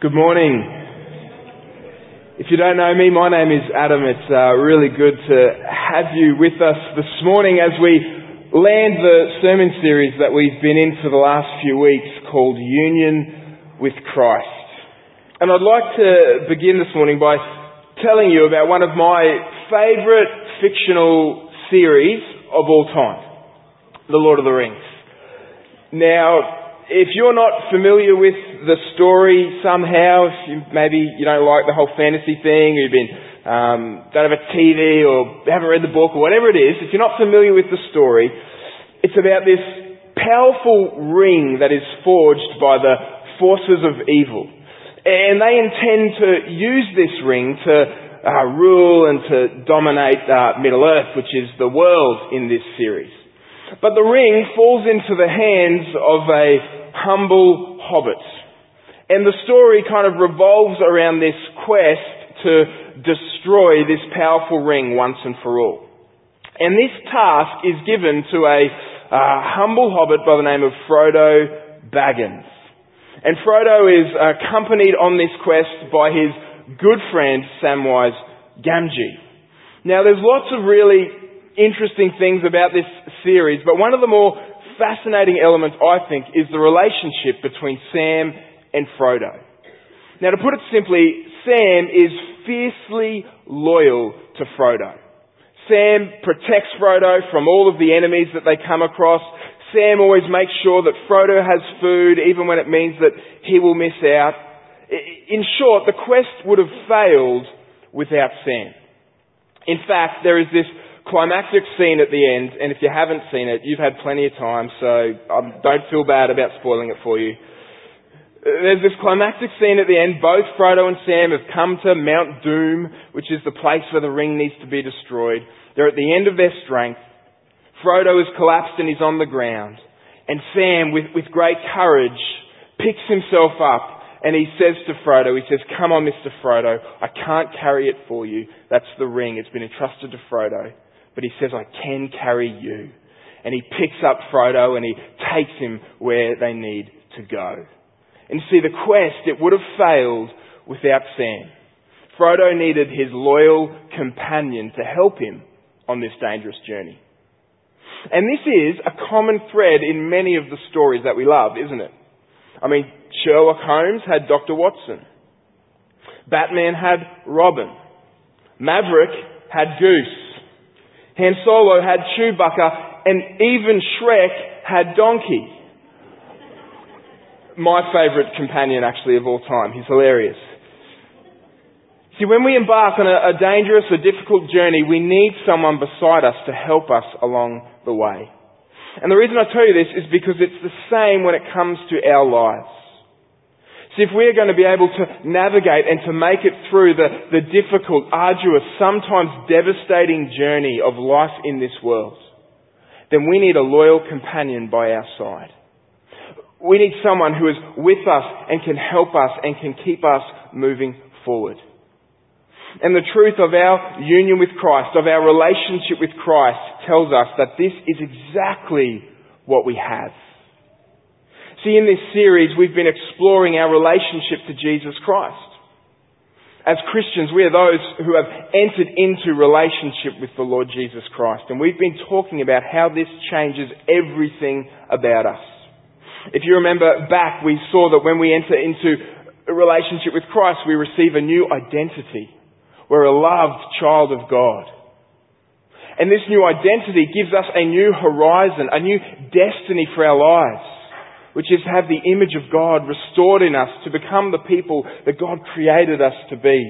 Good morning. If you don't know me, my name is Adam. It's uh, really good to have you with us this morning as we land the sermon series that we've been in for the last few weeks called Union with Christ. And I'd like to begin this morning by telling you about one of my favourite fictional series of all time, The Lord of the Rings. Now, if you're not familiar with the story somehow, if you, maybe you don't like the whole fantasy thing, or you've been um, don't have a TV, or haven't read the book, or whatever it is, if you're not familiar with the story, it's about this powerful ring that is forged by the forces of evil, and they intend to use this ring to uh, rule and to dominate uh, Middle Earth, which is the world in this series. But the ring falls into the hands of a humble hobbit. And the story kind of revolves around this quest to destroy this powerful ring once and for all. And this task is given to a uh, humble hobbit by the name of Frodo Baggins. And Frodo is accompanied on this quest by his good friend Samwise Gamgee. Now there's lots of really interesting things about this series, but one of the more fascinating element, I think, is the relationship between Sam and Frodo. Now, to put it simply, Sam is fiercely loyal to Frodo. Sam protects Frodo from all of the enemies that they come across. Sam always makes sure that Frodo has food, even when it means that he will miss out. In short, the quest would have failed without Sam. In fact, there is this climactic scene at the end, and if you haven't seen it, you've had plenty of time, so um, don't feel bad about spoiling it for you. There's this climactic scene at the end. Both Frodo and Sam have come to Mount Doom, which is the place where the ring needs to be destroyed. They're at the end of their strength. Frodo has collapsed and he's on the ground. And Sam, with, with great courage, picks himself up and he says to Frodo, he says, come on, Mr. Frodo, I can't carry it for you. That's the ring. It's been entrusted to Frodo but he says, I can carry you. And he picks up Frodo and he takes him where they need to go. And see, the quest, it would have failed without Sam. Frodo needed his loyal companion to help him on this dangerous journey. And this is a common thread in many of the stories that we love, isn't it? I mean, Sherlock Holmes had Dr. Watson. Batman had Robin. Maverick had Goose. Han Solo had Chewbacca, and even Shrek had Donkey. My favourite companion, actually, of all time. He's hilarious. See, when we embark on a, a dangerous or difficult journey, we need someone beside us to help us along the way. And the reason I tell you this is because it's the same when it comes to our lives. See, if we're going to be able to navigate and to make it through the, the difficult, arduous, sometimes devastating journey of life in this world, then we need a loyal companion by our side. We need someone who is with us and can help us and can keep us moving forward. And the truth of our union with Christ, of our relationship with Christ, tells us that this is exactly what we have. See, in this series, we've been exploring our relationship to Jesus Christ. As Christians, we are those who have entered into relationship with the Lord Jesus Christ. And we've been talking about how this changes everything about us. If you remember back, we saw that when we enter into a relationship with Christ, we receive a new identity. We're a loved child of God. And this new identity gives us a new horizon, a new destiny for our lives which is have the image of God restored in us to become the people that God created us to be.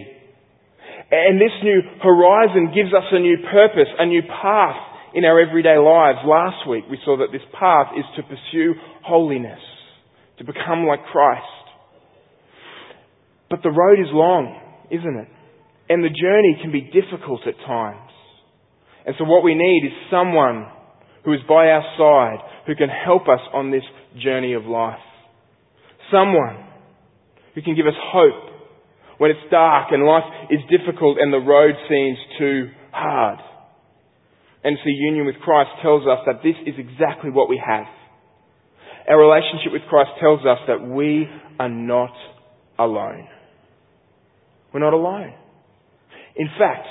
And this new horizon gives us a new purpose, a new path in our everyday lives. Last week we saw that this path is to pursue holiness, to become like Christ. But the road is long, isn't it? And the journey can be difficult at times. And so what we need is someone who is by our side, who can help us on this journey of life. Someone who can give us hope when it's dark and life is difficult and the road seems too hard. And so union with Christ tells us that this is exactly what we have. Our relationship with Christ tells us that we are not alone. We're not alone. In fact,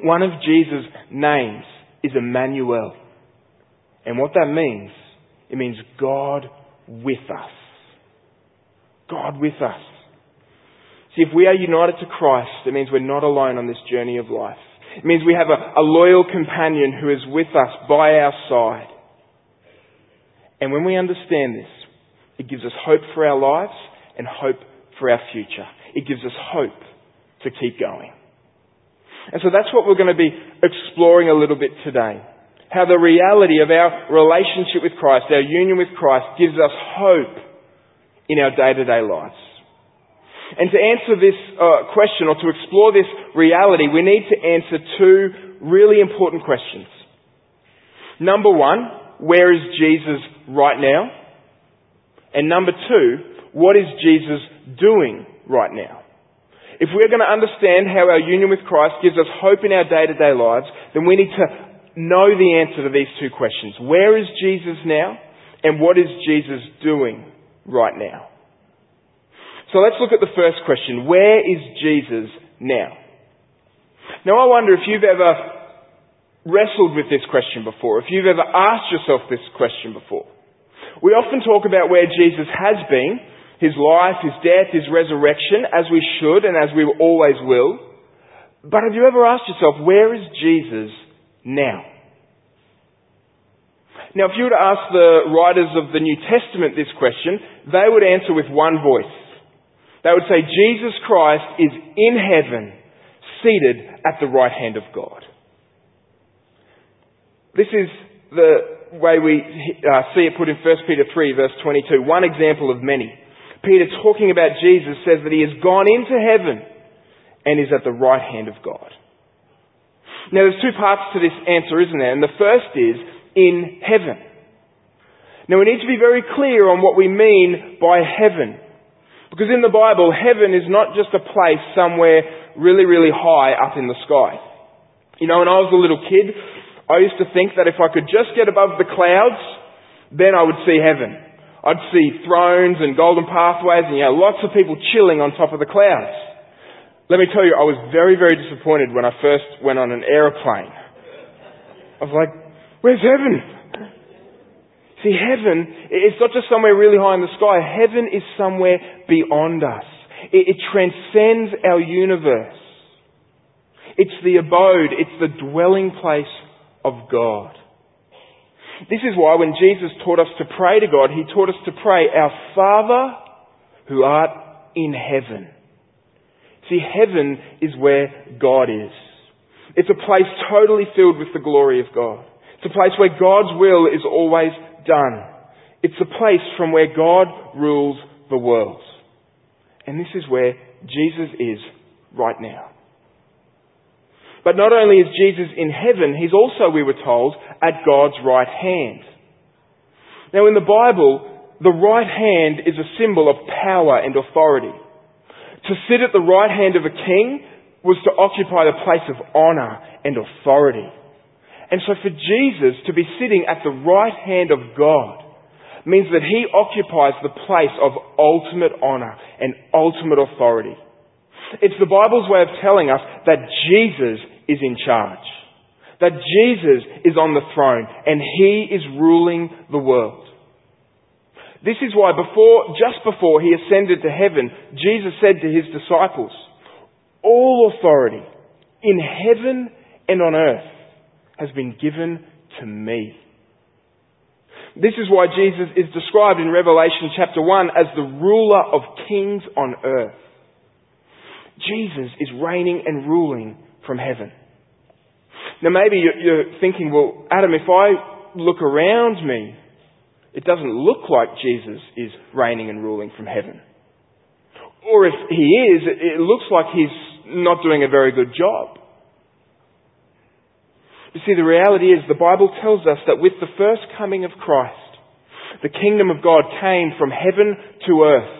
one of Jesus' names is Emmanuel. And what that means, it means God with us. God with us. See, if we are united to Christ, it means we're not alone on this journey of life. It means we have a, a loyal companion who is with us by our side. And when we understand this, it gives us hope for our lives and hope for our future. It gives us hope to keep going. And so that's what we're going to be exploring a little bit today. How the reality of our relationship with Christ, our union with Christ, gives us hope in our day-to-day lives. And to answer this uh, question, or to explore this reality, we need to answer two really important questions. Number one, where is Jesus right now? And number two, what is Jesus doing right now? If we're going to understand how our union with Christ gives us hope in our day-to-day lives, then we need to know the answer to these two questions. Where is Jesus now? And what is Jesus doing right now? So let's look at the first question. Where is Jesus now? Now I wonder if you've ever wrestled with this question before, if you've ever asked yourself this question before. We often talk about where Jesus has been, his life, his death, his resurrection, as we should and as we always will. But have you ever asked yourself, where is Jesus now? Now, if you were to ask the writers of the New Testament this question, they would answer with one voice. They would say, Jesus Christ is in heaven, seated at the right hand of God. This is the way we uh, see it put in 1 Peter 3 verse 22. One example of many. Peter talking about Jesus says that he has gone into heaven and is at the right hand of God. Now there's two parts to this answer, isn't there? And the first is in heaven. Now we need to be very clear on what we mean by heaven. Because in the Bible, heaven is not just a place somewhere really, really high up in the sky. You know, when I was a little kid, I used to think that if I could just get above the clouds, then I would see heaven. I'd see thrones and golden pathways and, you know, lots of people chilling on top of the clouds. Let me tell you, I was very, very disappointed when I first went on an aeroplane. I was like, where's heaven? See, heaven, it's not just somewhere really high in the sky. Heaven is somewhere beyond us. It, it transcends our universe. It's the abode, it's the dwelling place of God. This is why when Jesus taught us to pray to God, He taught us to pray, Our Father who art in heaven. See, heaven is where God is. It's a place totally filled with the glory of God. It's a place where God's will is always done. It's a place from where God rules the world. And this is where Jesus is right now. But not only is Jesus in heaven, he's also, we were told, at God's right hand. Now in the Bible, the right hand is a symbol of power and authority. To sit at the right hand of a king was to occupy the place of honor and authority. And so for Jesus to be sitting at the right hand of God means that he occupies the place of ultimate honor and ultimate authority. It's the Bible's way of telling us that Jesus is in charge. That Jesus is on the throne and He is ruling the world. This is why before, just before He ascended to heaven, Jesus said to His disciples, all authority in heaven and on earth has been given to me. This is why Jesus is described in Revelation chapter 1 as the ruler of kings on earth. Jesus is reigning and ruling from heaven. Now maybe you're thinking, well, Adam, if I look around me, it doesn't look like Jesus is reigning and ruling from heaven. Or if he is, it looks like he's not doing a very good job. You see, the reality is the Bible tells us that with the first coming of Christ, the kingdom of God came from heaven to earth.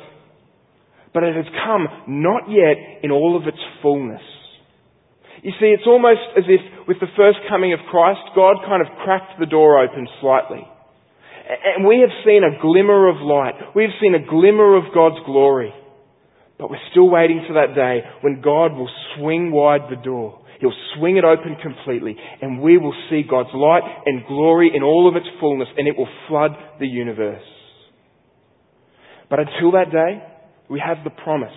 But it has come not yet in all of its fullness. You see, it's almost as if with the first coming of Christ, God kind of cracked the door open slightly. And we have seen a glimmer of light. We have seen a glimmer of God's glory. But we're still waiting for that day when God will swing wide the door. He'll swing it open completely and we will see God's light and glory in all of its fullness and it will flood the universe. But until that day, we have the promise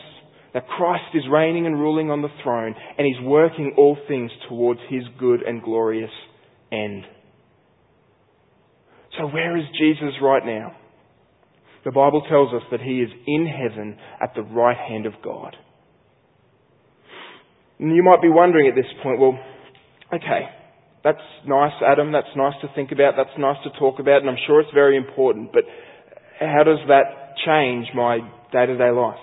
that Christ is reigning and ruling on the throne and He's working all things towards His good and glorious end. So where is Jesus right now? The Bible tells us that He is in heaven at the right hand of God. And you might be wondering at this point, well, okay, that's nice, Adam, that's nice to think about, that's nice to talk about, and I'm sure it's very important, but how does that change my day-to-day life?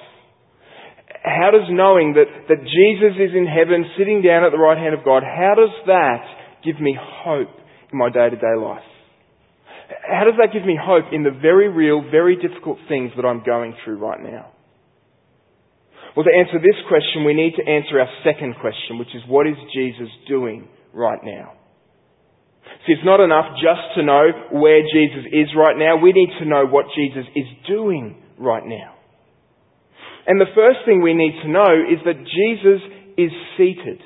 How does knowing that, that Jesus is in heaven, sitting down at the right hand of God, how does that give me hope in my day-to-day life? How does that give me hope in the very real, very difficult things that I'm going through right now? Well, to answer this question, we need to answer our second question, which is what is Jesus doing right now? See, it's not enough just to know where Jesus is right now. We need to know what Jesus is doing right now. And the first thing we need to know is that Jesus is seated.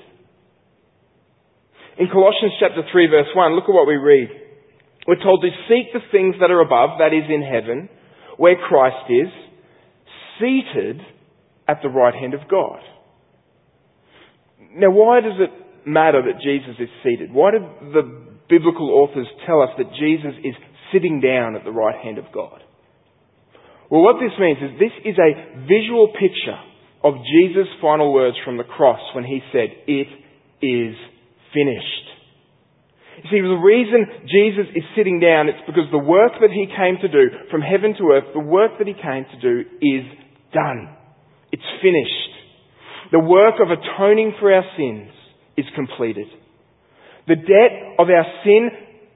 In Colossians chapter 3 verse 1, look at what we read. We're told to seek the things that are above, that is in heaven, where Christ is, seated at the right hand of God. Now, why does it matter that Jesus is seated? Why do the biblical authors tell us that Jesus is sitting down at the right hand of God? Well, what this means is this is a visual picture of Jesus' final words from the cross when he said, It is finished. You see, the reason Jesus is sitting down, it's because the work that he came to do from heaven to earth, the work that he came to do is done. It's finished. The work of atoning for our sins is completed. The debt of our sin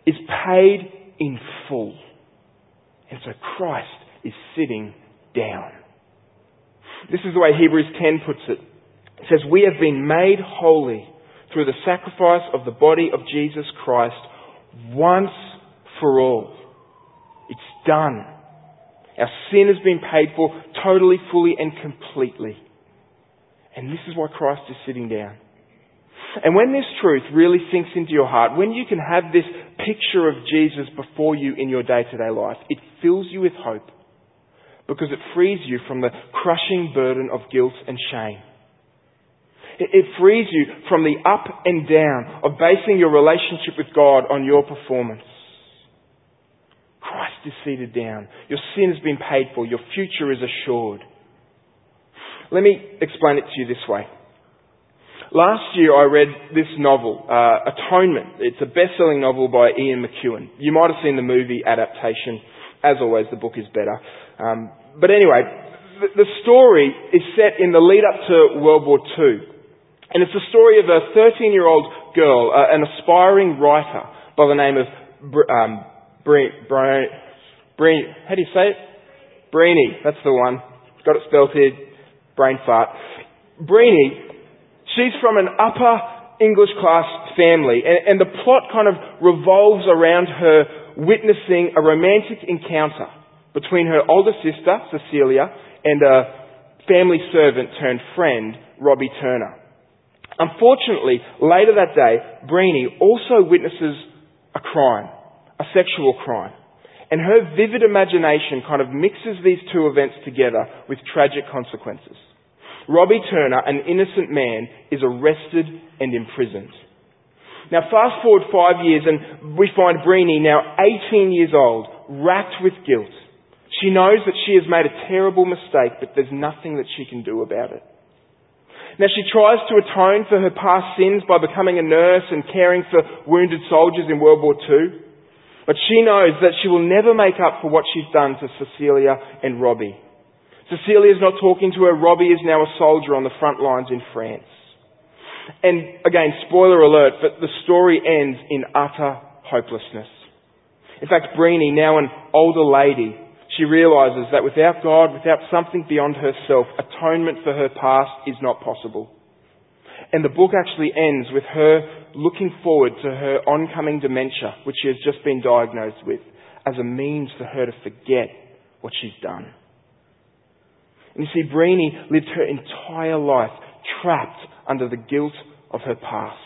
is paid in full. And so Christ is sitting down. This is the way Hebrews 10 puts it. It says, We have been made holy through the sacrifice of the body of Jesus Christ once for all. It's done. Our sin has been paid for totally, fully, and completely. And this is why Christ is sitting down. And when this truth really sinks into your heart, when you can have this picture of Jesus before you in your day to day life, it fills you with hope because it frees you from the crushing burden of guilt and shame. It frees you from the up and down of basing your relationship with God on your performance. Christ is seated down. Your sin has been paid for. Your future is assured. Let me explain it to you this way. Last year I read this novel, uh, Atonement. It's a best-selling novel by Ian McEwan. You might have seen the movie adaptation. As always, the book is better. Um, but anyway, the, story is set in the lead up to World War II. And it's the story of a 13 year old girl, uh, an aspiring writer by the name of um, Bre- Bre- how do you say it? Breeny, that's the one. Got it spelled here, brain fart. Breeny, she's from an upper English class family, and, and the plot kind of revolves around her witnessing a romantic encounter between her older sister, Cecilia, and a family servant turned friend, Robbie Turner. Unfortunately, later that day, Breeny also witnesses a crime, a sexual crime. And her vivid imagination kind of mixes these two events together with tragic consequences. Robbie Turner, an innocent man, is arrested and imprisoned. Now fast forward five years and we find Breeny now 18 years old, racked with guilt. She knows that she has made a terrible mistake, but there's nothing that she can do about it. Now she tries to atone for her past sins by becoming a nurse and caring for wounded soldiers in World War II. But she knows that she will never make up for what she's done to Cecilia and Robbie. Cecilia's not talking to her. Robbie is now a soldier on the front lines in France. And again, spoiler alert, but the story ends in utter hopelessness. In fact, Breeny, now an older lady, she realizes that without God, without something beyond herself, atonement for her past is not possible. And the book actually ends with her looking forward to her oncoming dementia, which she has just been diagnosed with, as a means for her to forget what she's done. And you see, Breeny lived her entire life trapped under the guilt of her past.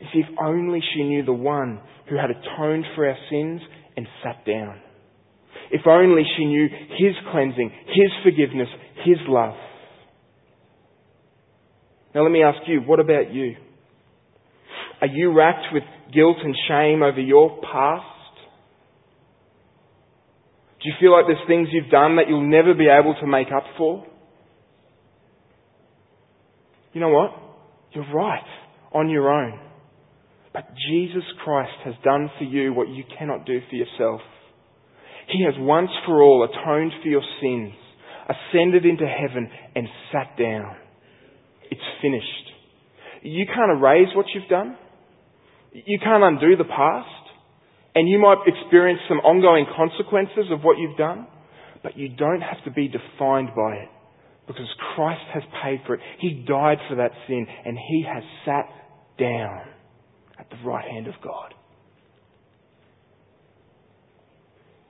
If only she knew the one who had atoned for our sins and sat down. If only she knew His cleansing, His forgiveness, His love. Now let me ask you, what about you? Are you racked with guilt and shame over your past? Do you feel like there's things you've done that you'll never be able to make up for? You know what? You're right on your own. But Jesus Christ has done for you what you cannot do for yourself. He has once for all atoned for your sins, ascended into heaven, and sat down. It's finished. You can't erase what you've done. You can't undo the past. And you might experience some ongoing consequences of what you've done, but you don't have to be defined by it because Christ has paid for it. He died for that sin and He has sat down at the right hand of God.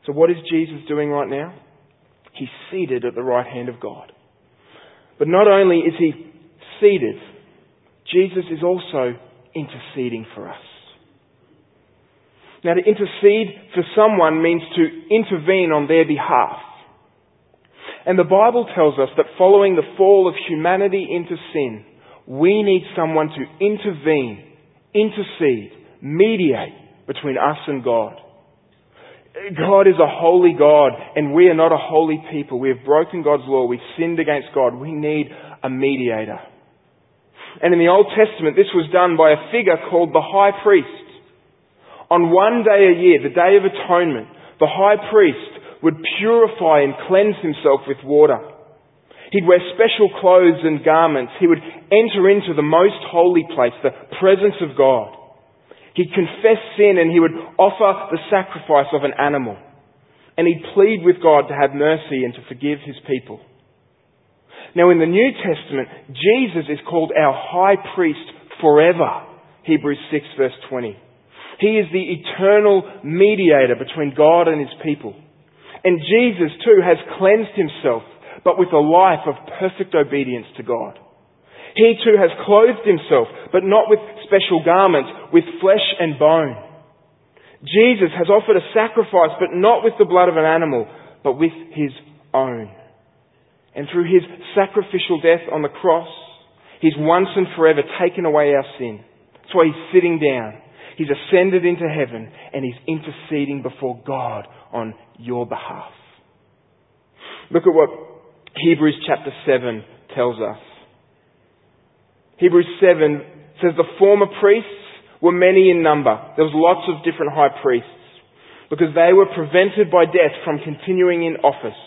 So what is Jesus doing right now? He's seated at the right hand of God. But not only is He seated, Jesus is also interceding for us. Now to intercede for someone means to intervene on their behalf. And the Bible tells us that following the fall of humanity into sin, we need someone to intervene, intercede, mediate between us and God. God is a holy God and we are not a holy people. We have broken God's law. We've sinned against God. We need a mediator. And in the Old Testament, this was done by a figure called the high priest. On one day a year, the Day of Atonement, the high priest would purify and cleanse himself with water. He'd wear special clothes and garments. He would enter into the most holy place, the presence of God. He'd confess sin and he would offer the sacrifice of an animal. And he'd plead with God to have mercy and to forgive his people. Now in the New Testament, Jesus is called our high priest forever. Hebrews 6 verse 20. He is the eternal mediator between God and his people. And Jesus too has cleansed himself, but with a life of perfect obedience to God. He too has clothed himself, but not with special garments, with flesh and bone. Jesus has offered a sacrifice, but not with the blood of an animal, but with his own. And through his sacrificial death on the cross, he's once and forever taken away our sin. That's why he's sitting down. He's ascended into heaven and he's interceding before God on your behalf. Look at what Hebrews chapter 7 tells us. Hebrews 7 says the former priests were many in number. There was lots of different high priests because they were prevented by death from continuing in office.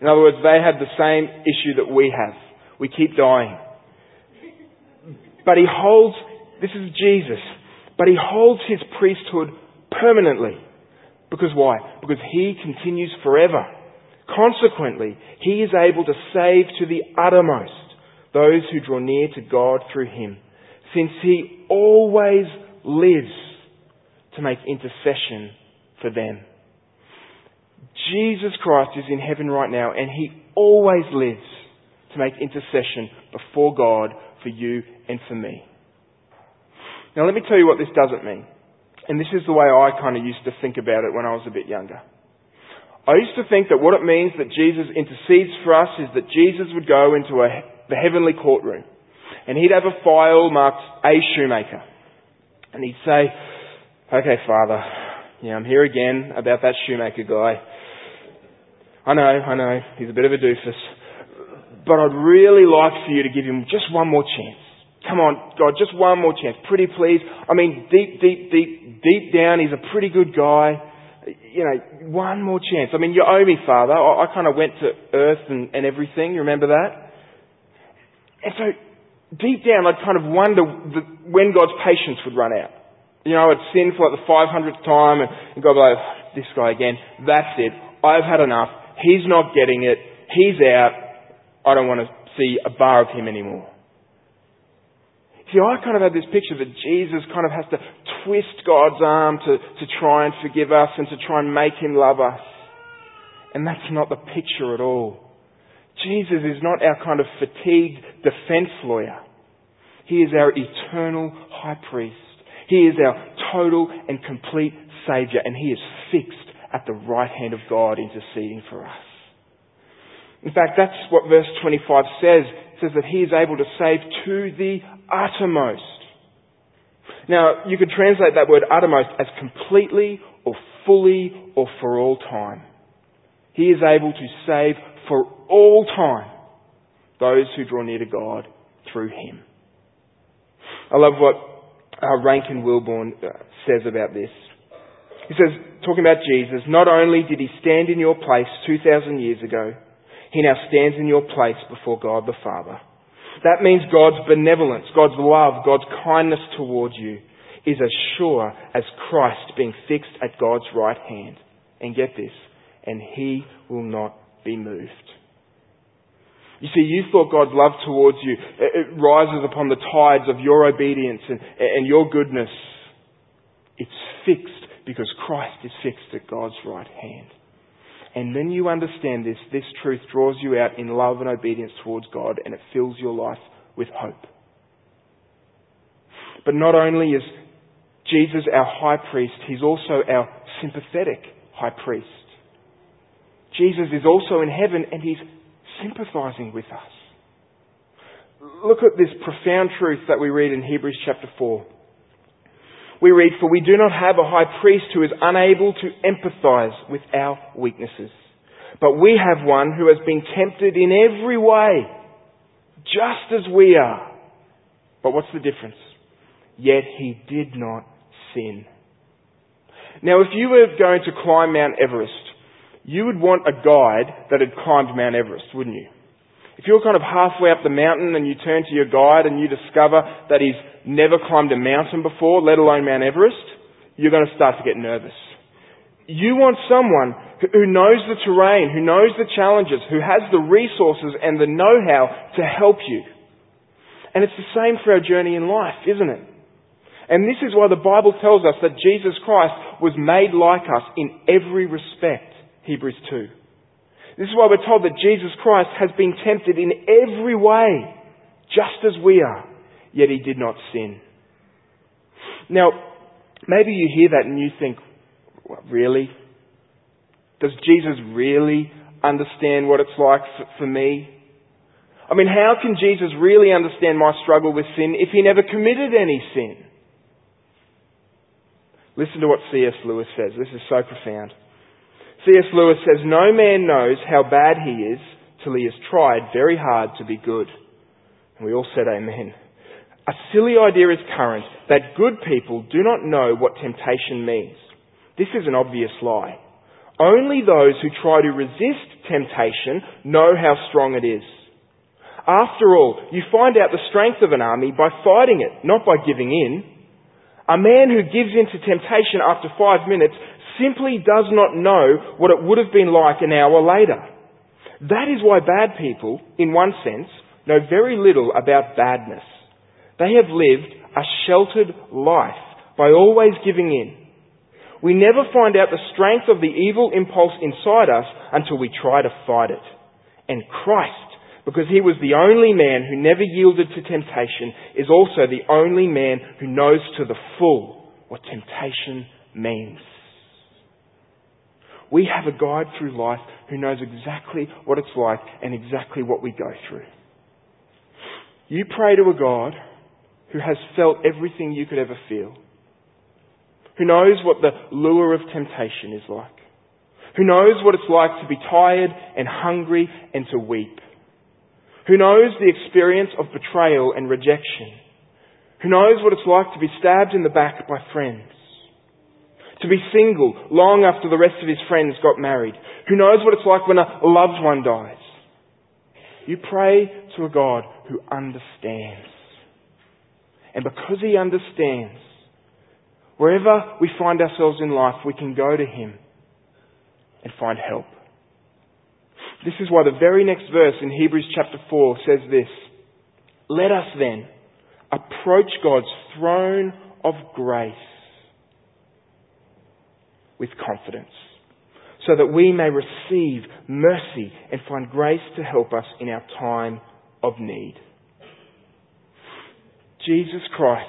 In other words, they had the same issue that we have. We keep dying. But he holds, this is Jesus, but he holds his priesthood permanently. Because why? Because he continues forever. Consequently, he is able to save to the uttermost those who draw near to God through him, since he always lives to make intercession for them. Jesus Christ is in heaven right now and he always lives to make intercession before God for you and for me. Now let me tell you what this doesn't mean. And this is the way I kind of used to think about it when I was a bit younger. I used to think that what it means that Jesus intercedes for us is that Jesus would go into a, the heavenly courtroom and he'd have a file marked A. Shoemaker. And he'd say, okay, Father, yeah, I'm here again about that Shoemaker guy. I know, I know, he's a bit of a doofus. But I'd really like for you to give him just one more chance. Come on, God, just one more chance. Pretty please. I mean, deep, deep, deep, deep down, he's a pretty good guy. You know, one more chance. I mean, you owe me, Father. I, I kind of went to earth and, and everything. You remember that? And so, deep down, I'd kind of wonder when God's patience would run out. You know, I'd sin for like the 500th time and, and God would be like, this guy again. That's it. I've had enough. He's not getting it. He's out. I don't want to see a bar of him anymore. See, I kind of had this picture that Jesus kind of has to twist God's arm to, to try and forgive us and to try and make him love us. And that's not the picture at all. Jesus is not our kind of fatigued defense lawyer. He is our eternal high priest. He is our total and complete Saviour, and He is fixed at the right hand of God interceding for us. In fact, that's what verse 25 says. It says that He is able to save to the uttermost. Now, you could translate that word uttermost as completely or fully or for all time. He is able to save for all time those who draw near to God through Him. I love what uh, Rankin Wilbourne uh, says about this. He says, talking about Jesus, not only did he stand in your place 2,000 years ago, he now stands in your place before God the Father. That means God's benevolence, God's love, God's kindness towards you is as sure as Christ being fixed at God's right hand. And get this, and he will not be moved. You see, you thought God's love towards you, it rises upon the tides of your obedience and, uh, and your goodness. It's fixed because Christ is fixed at God's right hand. And when you understand this, this truth draws you out in love and obedience towards God and it fills your life with hope. But not only is Jesus our high priest, he's also our sympathetic high priest. Jesus is also in heaven and he's sympathizing with us. Look at this profound truth that we read in Hebrews chapter 4 we read, For we do not have a high priest who is unable to empathize with our weaknesses. But we have one who has been tempted in every way, just as we are. But what's the difference? Yet he did not sin. Now, if you were going to climb Mount Everest, you would want a guide that had climbed Mount Everest, wouldn't you? If you're kind of halfway up the mountain and you turn to your guide and you discover that he's never climbed a mountain before, let alone Mount Everest, you're going to start to get nervous. You want someone who knows the terrain, who knows the challenges, who has the resources and the know-how to help you. And it's the same for our journey in life, isn't it? And this is why the Bible tells us that Jesus Christ was made like us in every respect. Hebrews 2. This is why we're told that Jesus Christ has been tempted in every way, just as we are, yet he did not sin. Now, maybe you hear that and you think, really? Does Jesus really understand what it's like for me? I mean, how can Jesus really understand my struggle with sin if he never committed any sin? Listen to what C.S. Lewis says. This is so profound. C.S. Lewis says, No man knows how bad he is till he has tried very hard to be good. And we all said amen. A silly idea is current that good people do not know what temptation means. This is an obvious lie. Only those who try to resist temptation know how strong it is. After all, you find out the strength of an army by fighting it, not by giving in. A man who gives in to temptation after five minutes simply does not know what it would have been like an hour later. That is why bad people, in one sense, know very little about badness. They have lived a sheltered life by always giving in. We never find out the strength of the evil impulse inside us until we try to fight it. And Christ, because he was the only man who never yielded to temptation, is also the only man who knows to the full what temptation means. We have a guide through life who knows exactly what it's like and exactly what we go through. You pray to a God who has felt everything you could ever feel, who knows what the lure of temptation is like, who knows what it's like to be tired and hungry and to weep, who knows the experience of betrayal and rejection, who knows what it's like to be stabbed in the back by friends, to be single long after the rest of his friends got married, who knows what it's like when a loved one dies. You pray to a God who understands. And because he understands, wherever we find ourselves in life, we can go to him and find help. This is why the very next verse in Hebrews chapter 4 says this Let us then approach God's throne of grace with confidence so that we may receive mercy and find grace to help us in our time of need. Jesus Christ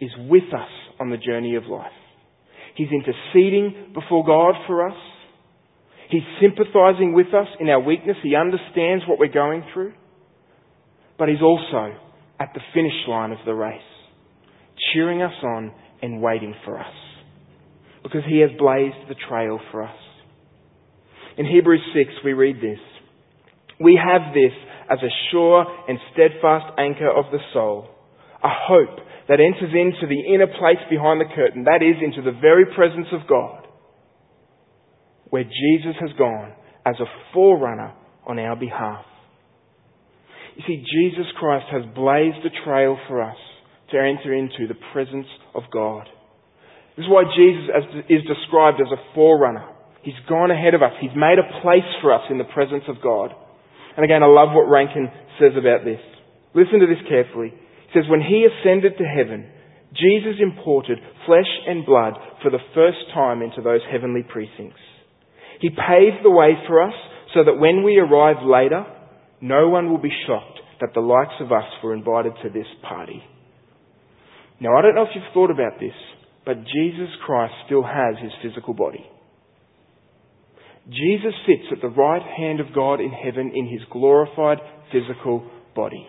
is with us on the journey of life. He's interceding before God for us. He's sympathizing with us in our weakness. He understands what we're going through. But He's also at the finish line of the race, cheering us on and waiting for us. Because He has blazed the trail for us. In Hebrews 6, we read this. We have this as a sure and steadfast anchor of the soul, a hope that enters into the inner place behind the curtain, that is, into the very presence of God, where Jesus has gone as a forerunner on our behalf. You see, Jesus Christ has blazed a trail for us to enter into the presence of God. This is why Jesus is described as a forerunner. He's gone ahead of us. He's made a place for us in the presence of God. And again, I love what Rankin says about this. Listen to this carefully. He says, when he ascended to heaven, Jesus imported flesh and blood for the first time into those heavenly precincts. He paved the way for us so that when we arrive later, no one will be shocked that the likes of us were invited to this party. Now, I don't know if you've thought about this, but Jesus Christ still has his physical body. Jesus sits at the right hand of God in heaven in his glorified physical body.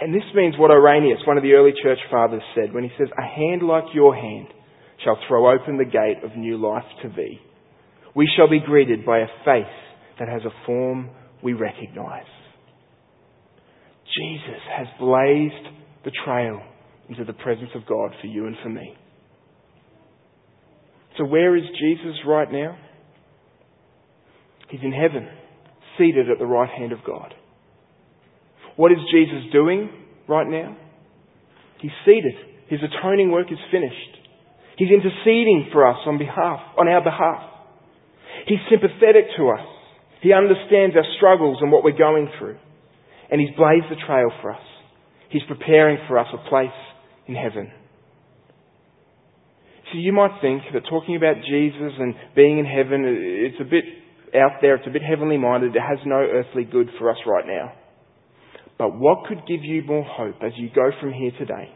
And this means what Irenaeus, one of the early church fathers, said when he says, A hand like your hand shall throw open the gate of new life to thee. We shall be greeted by a face that has a form we recognize. Jesus has blazed the trail into the presence of God for you and for me. So where is Jesus right now? He's in heaven, seated at the right hand of God. What is Jesus doing right now? He's seated. His atoning work is finished. He's interceding for us on behalf, on our behalf. He's sympathetic to us. He understands our struggles and what we're going through. And He's blazed the trail for us. He's preparing for us a place in heaven. So you might think that talking about Jesus and being in heaven, it's a bit out there, it's a bit heavenly minded, it has no earthly good for us right now. But what could give you more hope as you go from here today?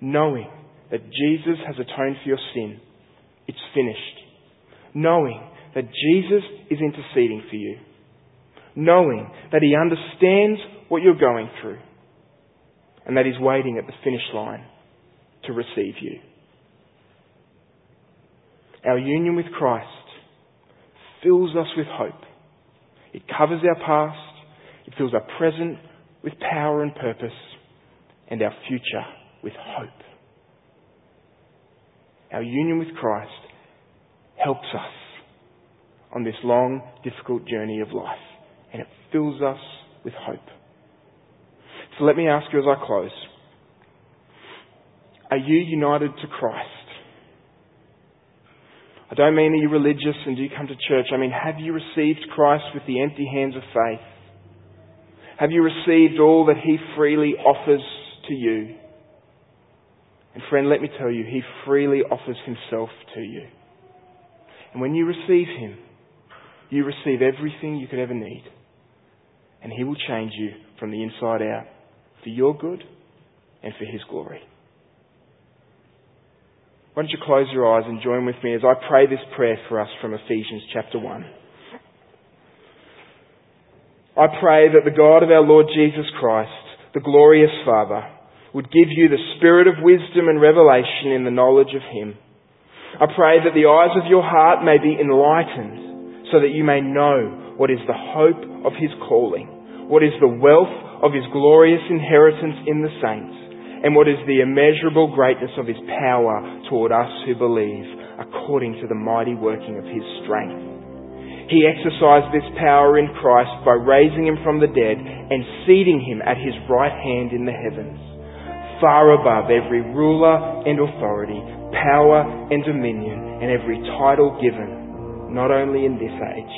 Knowing that Jesus has atoned for your sin. It's finished knowing that Jesus is interceding for you, knowing that He understands what you're going through, and that is waiting at the finish line to receive you. Our union with Christ fills us with hope. It covers our past, it fills our present with power and purpose, and our future with hope. Our union with Christ helps us on this long, difficult journey of life. And it fills us with hope. So let me ask you as I close. Are you united to Christ? I don't mean are you religious and do you come to church. I mean, have you received Christ with the empty hands of faith? Have you received all that He freely offers to you? And friend, let me tell you, He freely offers Himself to you. And when you receive Him, you receive everything you could ever need. And He will change you from the inside out for your good and for His glory. Why don't you close your eyes and join with me as I pray this prayer for us from Ephesians chapter 1. I pray that the God of our Lord Jesus Christ, the glorious Father, would give you the spirit of wisdom and revelation in the knowledge of Him I pray that the eyes of your heart may be enlightened so that you may know what is the hope of his calling, what is the wealth of his glorious inheritance in the saints, and what is the immeasurable greatness of his power toward us who believe, according to the mighty working of his strength. He exercised this power in Christ by raising him from the dead and seating him at his right hand in the heavens, far above every ruler and authority power and dominion and every title given, not only in this age,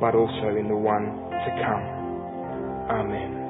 but also in the one to come. Amen.